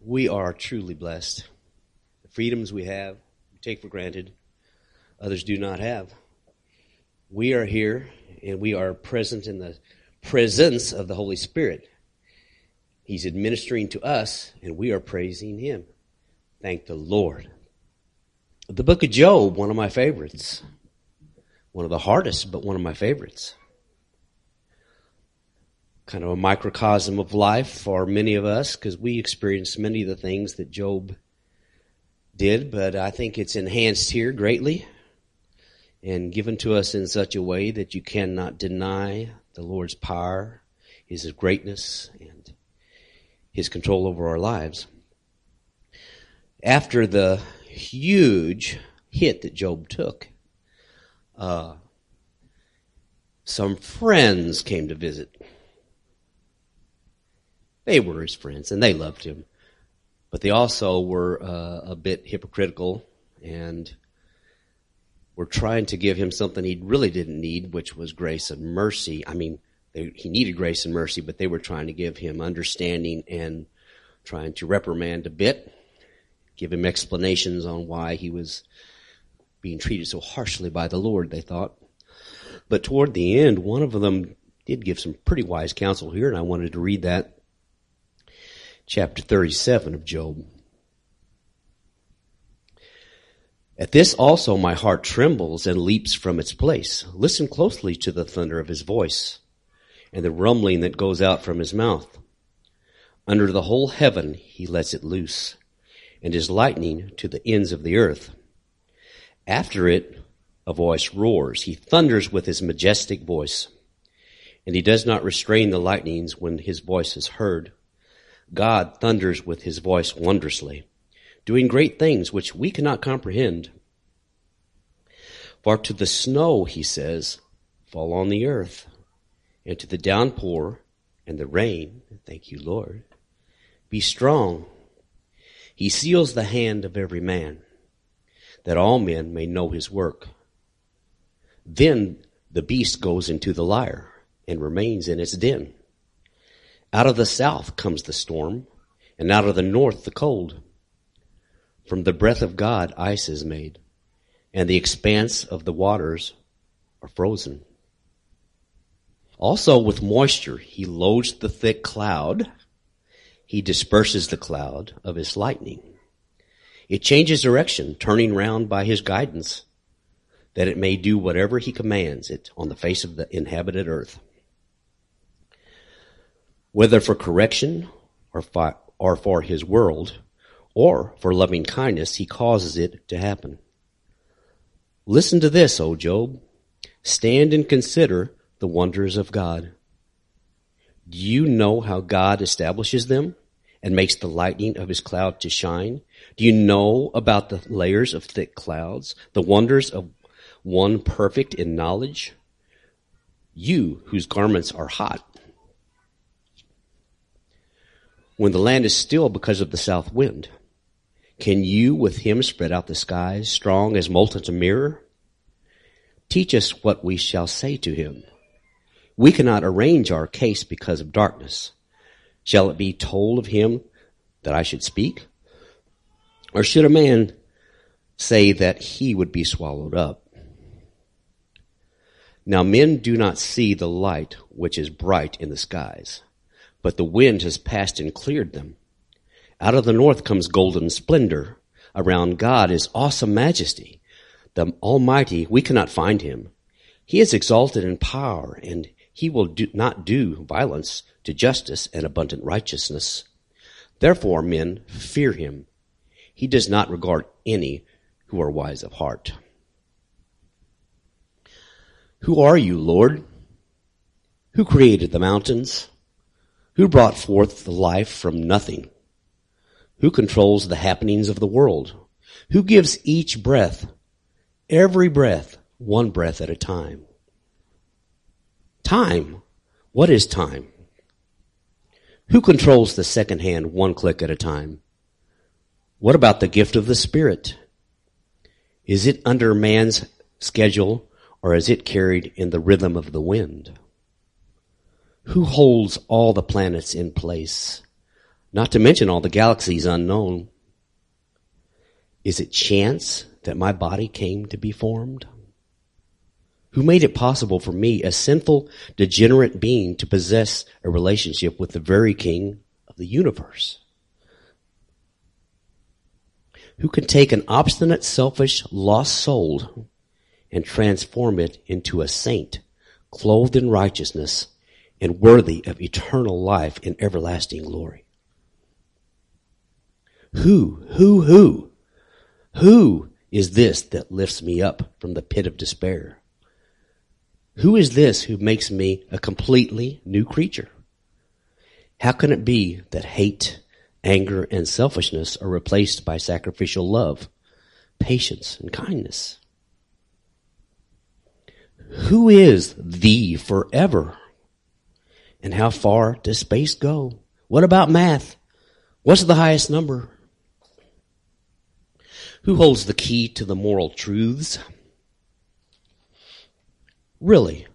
we are truly blessed. The freedoms we have, we take for granted, others do not have. We are here and we are present in the presence of the Holy Spirit. He's administering to us and we are praising Him. Thank the Lord. The book of Job, one of my favorites. One of the hardest, but one of my favorites kind of a microcosm of life for many of us because we experienced many of the things that Job did, but I think it's enhanced here greatly and given to us in such a way that you cannot deny the Lord's power, His greatness, and His control over our lives. After the huge hit that Job took, uh, some friends came to visit they were his friends and they loved him. But they also were uh, a bit hypocritical and were trying to give him something he really didn't need, which was grace and mercy. I mean, they, he needed grace and mercy, but they were trying to give him understanding and trying to reprimand a bit, give him explanations on why he was being treated so harshly by the Lord, they thought. But toward the end, one of them did give some pretty wise counsel here, and I wanted to read that chapter 37 of Job. At this also my heart trembles and leaps from its place. Listen closely to the thunder of his voice and the rumbling that goes out from his mouth. Under the whole heaven he lets it loose and his lightning to the ends of the earth. After it, a voice roars. He thunders with his majestic voice and he does not restrain the lightnings when his voice is heard. God thunders with his voice wondrously, doing great things which we cannot comprehend. For to the snow, he says, fall on the earth, and to the downpour and the rain, thank you, Lord, be strong. He seals the hand of every man, that all men may know his work. Then the beast goes into the lyre and remains in its den. Out of the south comes the storm, and out of the north the cold. From the breath of God ice is made, and the expanse of the waters are frozen. Also with moisture he loads the thick cloud. He disperses the cloud of his lightning. It changes direction, turning round by his guidance, that it may do whatever he commands it on the face of the inhabited earth whether for correction or for, or for his world or for loving kindness, he causes it to happen. Listen to this, O Job. Stand and consider the wonders of God. Do you know how God establishes them and makes the lightning of his cloud to shine? Do you know about the layers of thick clouds, the wonders of one perfect in knowledge? You whose garments are hot, when the land is still because of the south wind? Can you with him spread out the skies, strong as molten mirror? Teach us what we shall say to him. We cannot arrange our case because of darkness. Shall it be told of him that I should speak? Or should a man say that he would be swallowed up? Now men do not see the light which is bright in the skies but the wind has passed and cleared them. Out of the north comes golden splendor. Around God is awesome majesty. The Almighty, we cannot find him. He is exalted in power, and he will do, not do violence to justice and abundant righteousness. Therefore, men fear him. He does not regard any who are wise of heart. Who are you, Lord? Who created the mountains? Who brought forth the life from nothing? Who controls the happenings of the world? Who gives each breath, every breath, one breath at a time? Time. What is time? Who controls the second hand one click at a time? What about the gift of the Spirit? Is it under man's schedule or is it carried in the rhythm of the wind? Who holds all the planets in place? Not to mention all the galaxies unknown. Is it chance that my body came to be formed? Who made it possible for me, a sinful, degenerate being, to possess a relationship with the very king of the universe? Who can take an obstinate, selfish, lost soul and transform it into a saint, clothed in righteousness and worthy of eternal life and everlasting glory? Who, who, who, who is this that lifts me up from the pit of despair? Who is this who makes me a completely new creature? How can it be that hate, anger, and selfishness are replaced by sacrificial love, patience, and kindness? Who is the forever? And how far does space go? What about math? What's the highest number? Who holds the key to the moral truths? Really,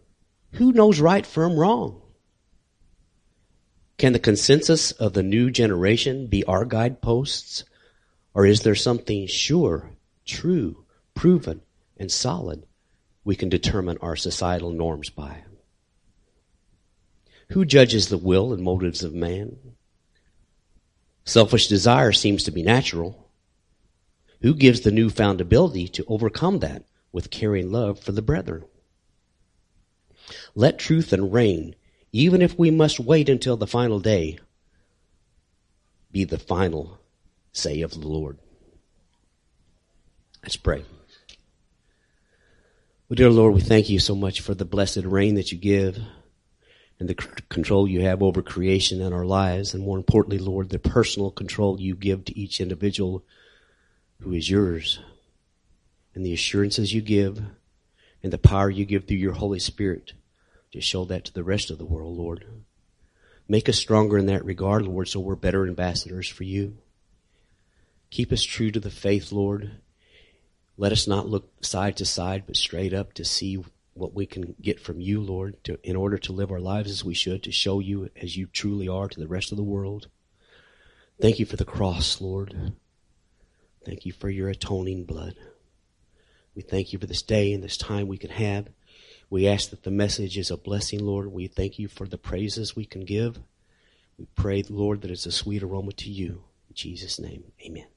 who knows right from wrong? Can the consensus of the new generation be our guideposts? Or is there something sure, true, proven, and solid we can determine our societal norms by? Who judges the will and motives of man? Selfish desire seems to be natural. Who gives the newfound ability to overcome that with caring love for the brethren? Let truth and reign, even if we must wait until the final day, be the final say of the Lord. Let's pray. Well, dear Lord, we thank you so much for the blessed reign that you give and the control you have over creation and our lives. And more importantly, Lord, the personal control you give to each individual who is yours and the assurances you give and the power you give through your Holy Spirit to show that to the rest of the world, Lord. Make us stronger in that regard, Lord, so we're better ambassadors for you. Keep us true to the faith, Lord. Let us not look side to side, but straight up to see what we can get from you, Lord, to, in order to live our lives as we should, to show you as you truly are to the rest of the world. Thank you for the cross, Lord. Thank you for your atoning blood. We thank you for this day and this time we can have. We ask that the message is a blessing, Lord. We thank you for the praises we can give. We pray, Lord, that it's a sweet aroma to you. In Jesus' name, amen.